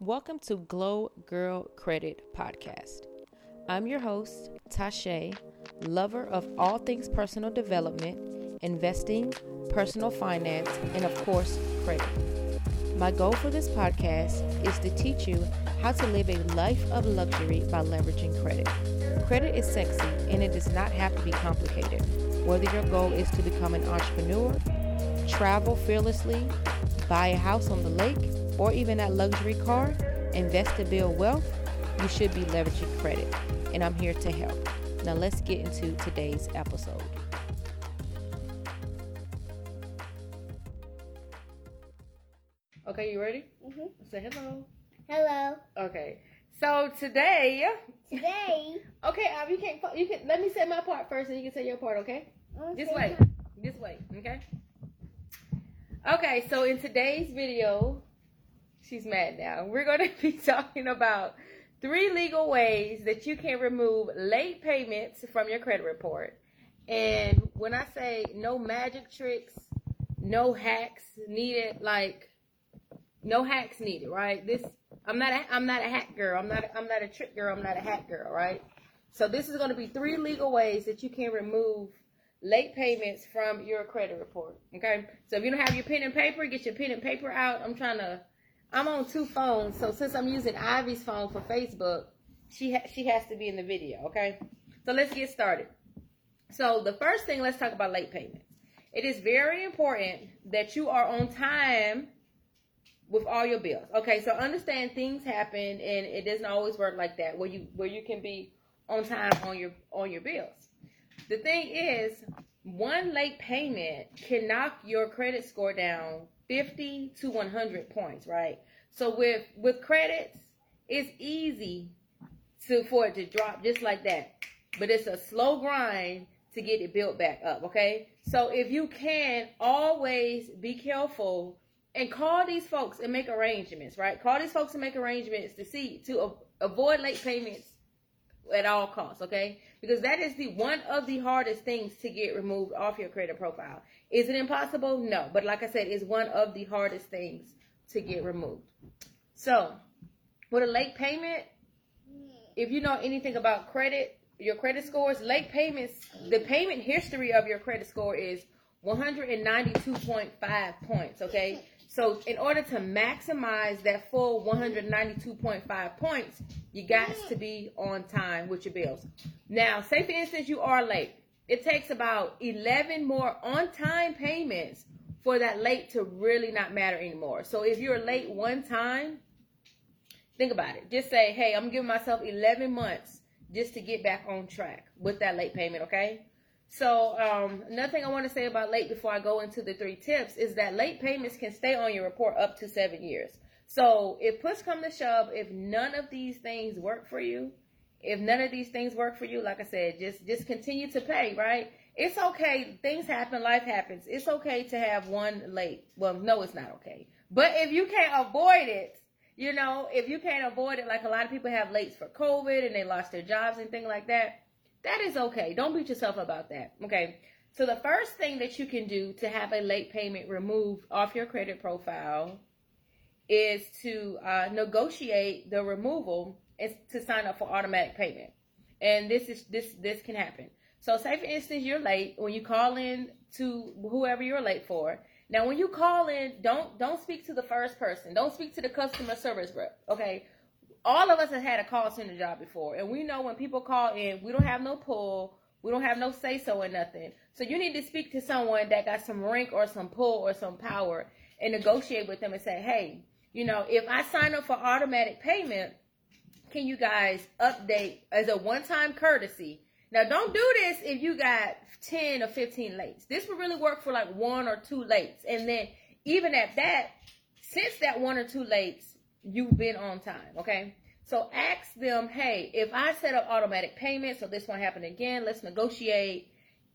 Welcome to Glow Girl Credit Podcast. I'm your host, Tasha, lover of all things personal development, investing, personal finance, and of course, credit. My goal for this podcast is to teach you how to live a life of luxury by leveraging credit. Credit is sexy and it does not have to be complicated. Whether your goal is to become an entrepreneur, travel fearlessly, buy a house on the lake, or even that luxury car, invest to build wealth, you should be leveraging credit. And I'm here to help. Now let's get into today's episode. Okay, you ready? Mm-hmm. Say hello. Hello. Okay. So today, Today. okay, Ab, you can't. You can. Let me say my part first, and you can say your part. Okay. I'm This way. This way. Okay. Okay. So in today's video, she's mad now. We're going to be talking about three legal ways that you can remove late payments from your credit report. And when I say no magic tricks, no hacks needed, like no hacks needed, right? This I'm not a, I'm not a hack girl. I'm not a, I'm not a trick girl. I'm not a hack girl, right? So this is going to be three legal ways that you can remove late payments from your credit report. Okay. So if you don't have your pen and paper, get your pen and paper out. I'm trying to. I'm on two phones, so since I'm using Ivy's phone for Facebook, she ha- she has to be in the video. Okay. So let's get started. So the first thing, let's talk about late payments. It is very important that you are on time with all your bills. Okay, so understand things happen and it doesn't always work like that where you where you can be on time on your on your bills. The thing is, one late payment can knock your credit score down 50 to 100 points, right? So with with credits, it's easy to for it to drop just like that. But it's a slow grind to get it built back up, okay? So if you can always be careful and call these folks and make arrangements, right? Call these folks and make arrangements to see to avoid late payments at all costs, okay? Because that is the one of the hardest things to get removed off your credit profile. Is it impossible? No, but like I said, it's one of the hardest things to get removed. So, with a late payment, if you know anything about credit, your credit scores, late payments, the payment history of your credit score is 192.5 points, okay? So in order to maximize that full 192.5 points, you got to be on time with your bills. Now, say for instance you are late. It takes about 11 more on-time payments for that late to really not matter anymore. So if you're late one time, think about it. Just say, hey, I'm giving myself 11 months just to get back on track with that late payment, okay? So, um, another thing I want to say about late before I go into the three tips is that late payments can stay on your report up to seven years. So, if push come to shove, if none of these things work for you, if none of these things work for you, like I said, just just continue to pay, right? It's okay. Things happen, life happens. It's okay to have one late. Well, no, it's not okay. But if you can't avoid it, you know, if you can't avoid it, like a lot of people have lates for COVID and they lost their jobs and things like that, that is okay. Don't beat yourself about that. Okay. So the first thing that you can do to have a late payment removed off your credit profile is to uh, negotiate the removal is to sign up for automatic payment. And this is this this can happen. So say for instance you're late when you call in to whoever you're late for. Now when you call in, don't don't speak to the first person. Don't speak to the customer service rep. Okay. All of us have had a call center job before, and we know when people call in, we don't have no pull, we don't have no say so or nothing. So you need to speak to someone that got some rank or some pull or some power and negotiate with them and say, hey, you know, if I sign up for automatic payment, can you guys update as a one-time courtesy? Now, don't do this if you got 10 or 15 lates. This would really work for like one or two lates. And then even at that, since that one or two lates, you've been on time, okay? So ask them, hey, if I set up automatic payment, so this won't happen again, let's negotiate.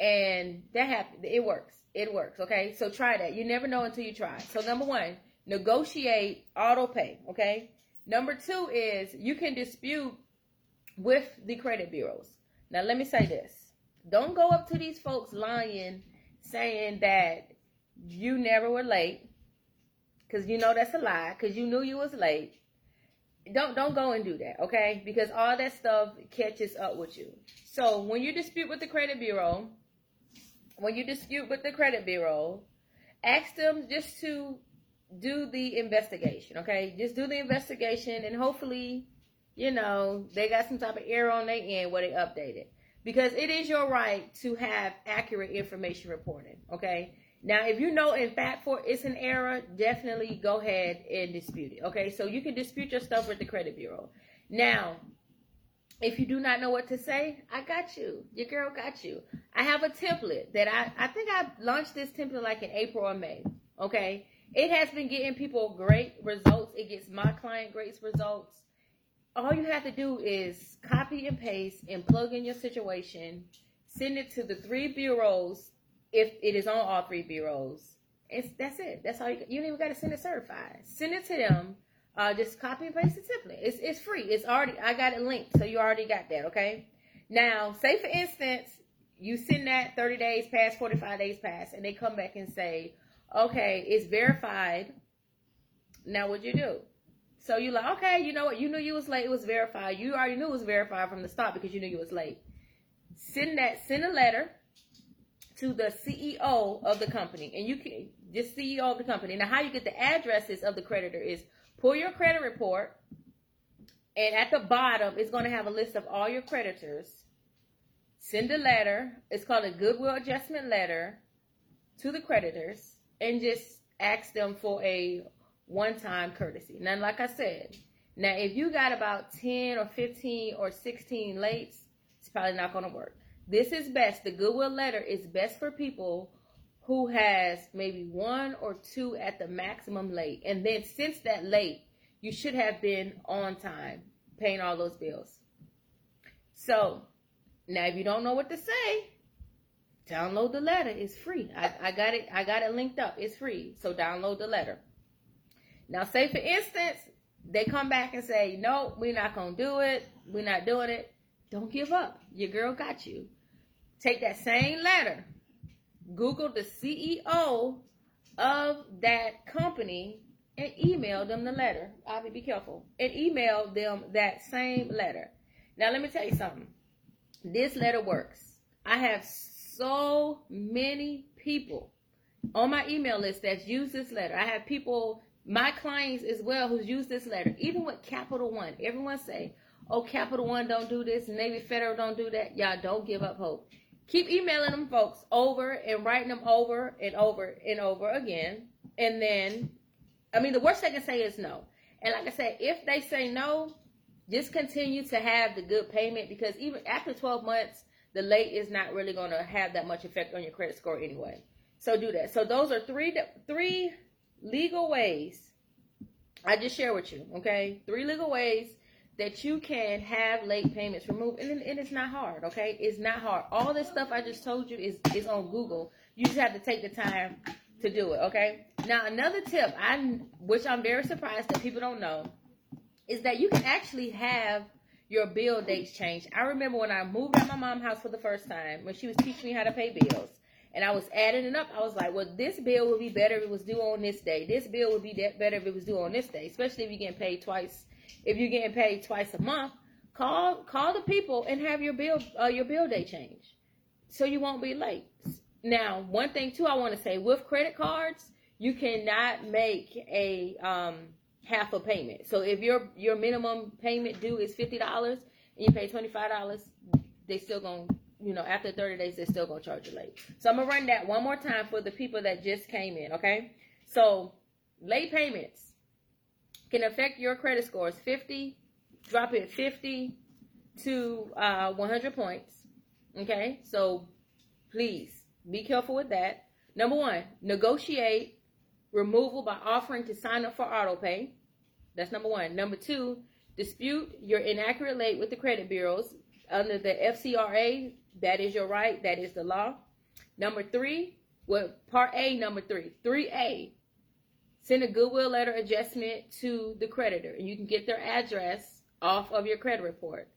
And that happened. It works. It works, okay? So try that. You never know until you try. So number one, negotiate auto pay, okay? Number two is you can dispute with the credit bureaus. Now, let me say this. Don't go up to these folks lying, saying that you never were late, because you know that's a lie, because you knew you was late. don't don't go and do that, okay? Because all that stuff catches up with you. So when you dispute with the credit bureau, when you dispute with the credit bureau, ask them just to do the investigation, okay? Just do the investigation and hopefully, you know, they got some type of error on their end where they updated. Because it is your right to have accurate information reported, okay? Now, if you know in fact for it's an error, definitely go ahead and dispute it. Okay, so you can dispute your stuff with the credit bureau. Now, if you do not know what to say, I got you. Your girl got you. I have a template that I I think I launched this template like in April or May. Okay, it has been getting people great results. It gets my client great results. All you have to do is copy and paste and plug in your situation. Send it to the three bureaus if it is on all three bureaus. It's that's it. That's all you. You don't even got to send it certified. Send it to them. Uh, just copy and paste the template. It's it's free. It's already. I got it linked, so you already got that. Okay. Now, say for instance, you send that 30 days past, 45 days past, and they come back and say, okay, it's verified. Now, what you do? So you're like, okay, you know what? You knew you was late. It was verified. You already knew it was verified from the start because you knew you was late. Send that. Send a letter to the CEO of the company, and you can just CEO of the company. Now, how you get the addresses of the creditor is pull your credit report, and at the bottom, it's going to have a list of all your creditors. Send a letter. It's called a goodwill adjustment letter to the creditors, and just ask them for a one-time courtesy. Now, like I said, now if you got about 10 or 15 or 16 lates, it's probably not going to work. This is best. The goodwill letter is best for people who has maybe one or two at the maximum late. And then since that late, you should have been on time paying all those bills. So now if you don't know what to say, download the letter. It's free. I, I got it, I got it linked up. It's free. So download the letter. Now say for instance, they come back and say, No, we're not gonna do it, we're not doing it. Don't give up. Your girl got you. Take that same letter, Google the CEO of that company, and email them the letter. I'll be, be careful. And email them that same letter. Now, let me tell you something. This letter works. I have so many people on my email list that's used this letter. I have people, my clients as well, who's used this letter. Even with Capital One, everyone say, "Oh, Capital One don't do this, Navy Federal don't do that." Y'all don't give up hope keep emailing them folks over and writing them over and over and over again. And then, I mean, the worst they can say is no. And like I said, if they say no, just continue to have the good payment because even after 12 months, the late is not really going to have that much effect on your credit score anyway. So do that. So those are three three legal ways I just share with you. Okay, three legal ways that you can have late payments removed, and, and it's not hard. Okay, it's not hard. All this stuff I just told you is is on Google. You just have to take the time to do it. Okay. Now another tip, I which I'm very surprised that people don't know, is that you can actually have your bill dates changed. I remember when I moved out my mom's house for the first time when she was teaching me how to pay bills. And I was adding it up. I was like, well, this bill would be better if it was due on this day. This bill would be better if it was due on this day, especially if you're getting paid twice if you're getting paid twice a month, call call the people and have your bill uh, your bill day change, so you won't be late. Now, one thing too, I want to say with credit cards, you cannot make a um, half a payment. So if your your minimum payment due is fifty dollars and you pay twenty five dollars, they still gonna you know after thirty days they're still gonna charge you late. So I'm gonna run that one more time for the people that just came in. Okay, so late payments can affect your credit scores 50, drop it 50 to uh, 100 points. Okay, so please be careful with that. Number one, negotiate removal by offering to sign up for auto pay. That's number one. Number two, dispute your inaccurate late with the credit bureaus under the FCRA. That is your right. That is the law. Number three, well, part A, number three. 3A, send a goodwill letter adjustment to the creditor and you can get their address off of your credit report.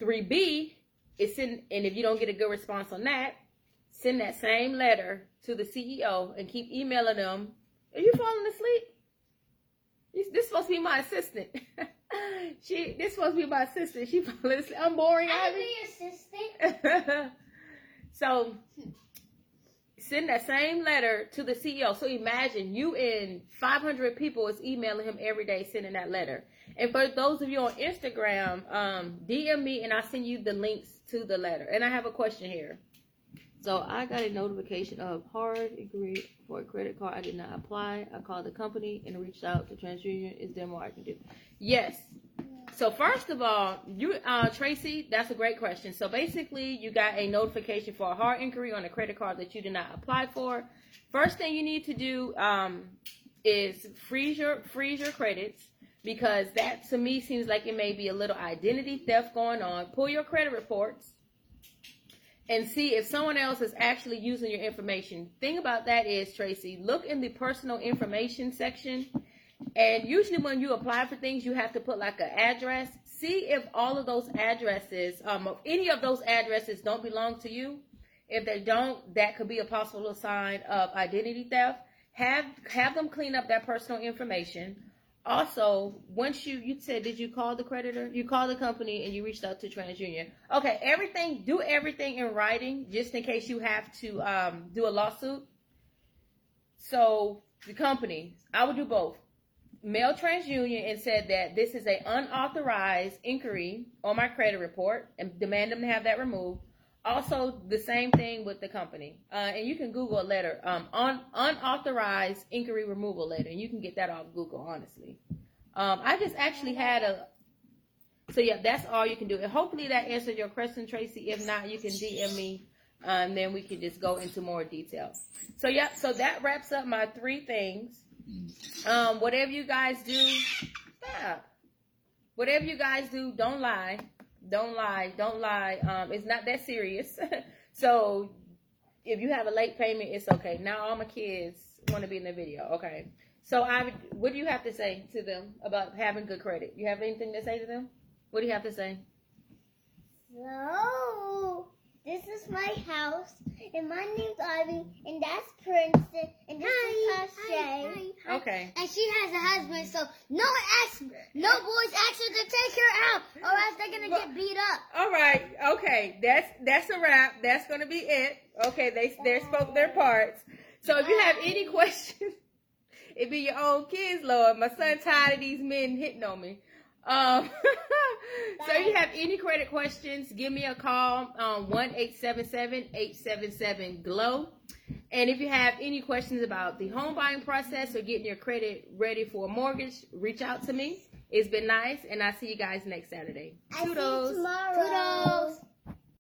3B is send, and if you don't get a good response on that, send that same letter to the CEO and keep emailing them. Are you falling asleep? this supposed to be my assistant. she this supposed to be my assistant. She probably I'm boring. I'm the assistant. so send that same letter to the CEO. So imagine you and 500 people is emailing him every day, sending that letter. And for those of you on Instagram, um, DM me and I'll send you the links to the letter. And I have a question here. So I got a notification of hard agree for a credit card. I did not apply. I called the company and reached out to TransUnion. Is there more I can do? Yes. So first of all, you uh, Tracy, that's a great question. So basically, you got a notification for a hard inquiry on a credit card that you did not apply for. First thing you need to do um, is freeze your freeze your credits because that to me seems like it may be a little identity theft going on. Pull your credit reports and see if someone else is actually using your information. Thing about that is, Tracy, look in the personal information section. And usually when you apply for things, you have to put like an address. See if all of those addresses, um, any of those addresses don't belong to you. If they don't, that could be a possible sign of identity theft. Have have them clean up that personal information also, once you you said, did you call the creditor? You called the company and you reached out to TransUnion. Okay, everything. Do everything in writing, just in case you have to um, do a lawsuit. So the company, I would do both. Mail TransUnion and said that this is a unauthorized inquiry on my credit report and demand them to have that removed. Also, the same thing with the company. Uh, and you can Google a letter, um, un- unauthorized inquiry removal letter, and you can get that off Google, honestly. Um, I just actually had a, so yeah, that's all you can do. And hopefully that answered your question, Tracy. If not, you can DM me, and then we can just go into more detail. So yeah, so that wraps up my three things. Um, whatever you guys do, stop. Whatever you guys do, don't lie. Don't lie. Don't lie. Um, it's not that serious. so if you have a late payment, it's okay. Now all my kids want to be in the video. Okay. So I, what do you have to say to them about having good credit? You have anything to say to them? What do you have to say? So, this is my house, and my name's Ivy, and that's Princeton, and this is Tashay. Okay. And she has a husband, so no one asks, no boys ask her to take her out, or else they're gonna get beat up. All right. Okay. That's that's a wrap. That's gonna be it. Okay. They they spoke their parts. So if you have any questions, it be your own kids, Lord. My son tired of these men hitting on me. Um, so if you have any credit questions, give me a call um, one eight seven seven eight seven seven glow. And if you have any questions about the home buying process or getting your credit ready for a mortgage, reach out to me. It's been nice, and I'll see you guys next Saturday. I Toodles. tomorrow.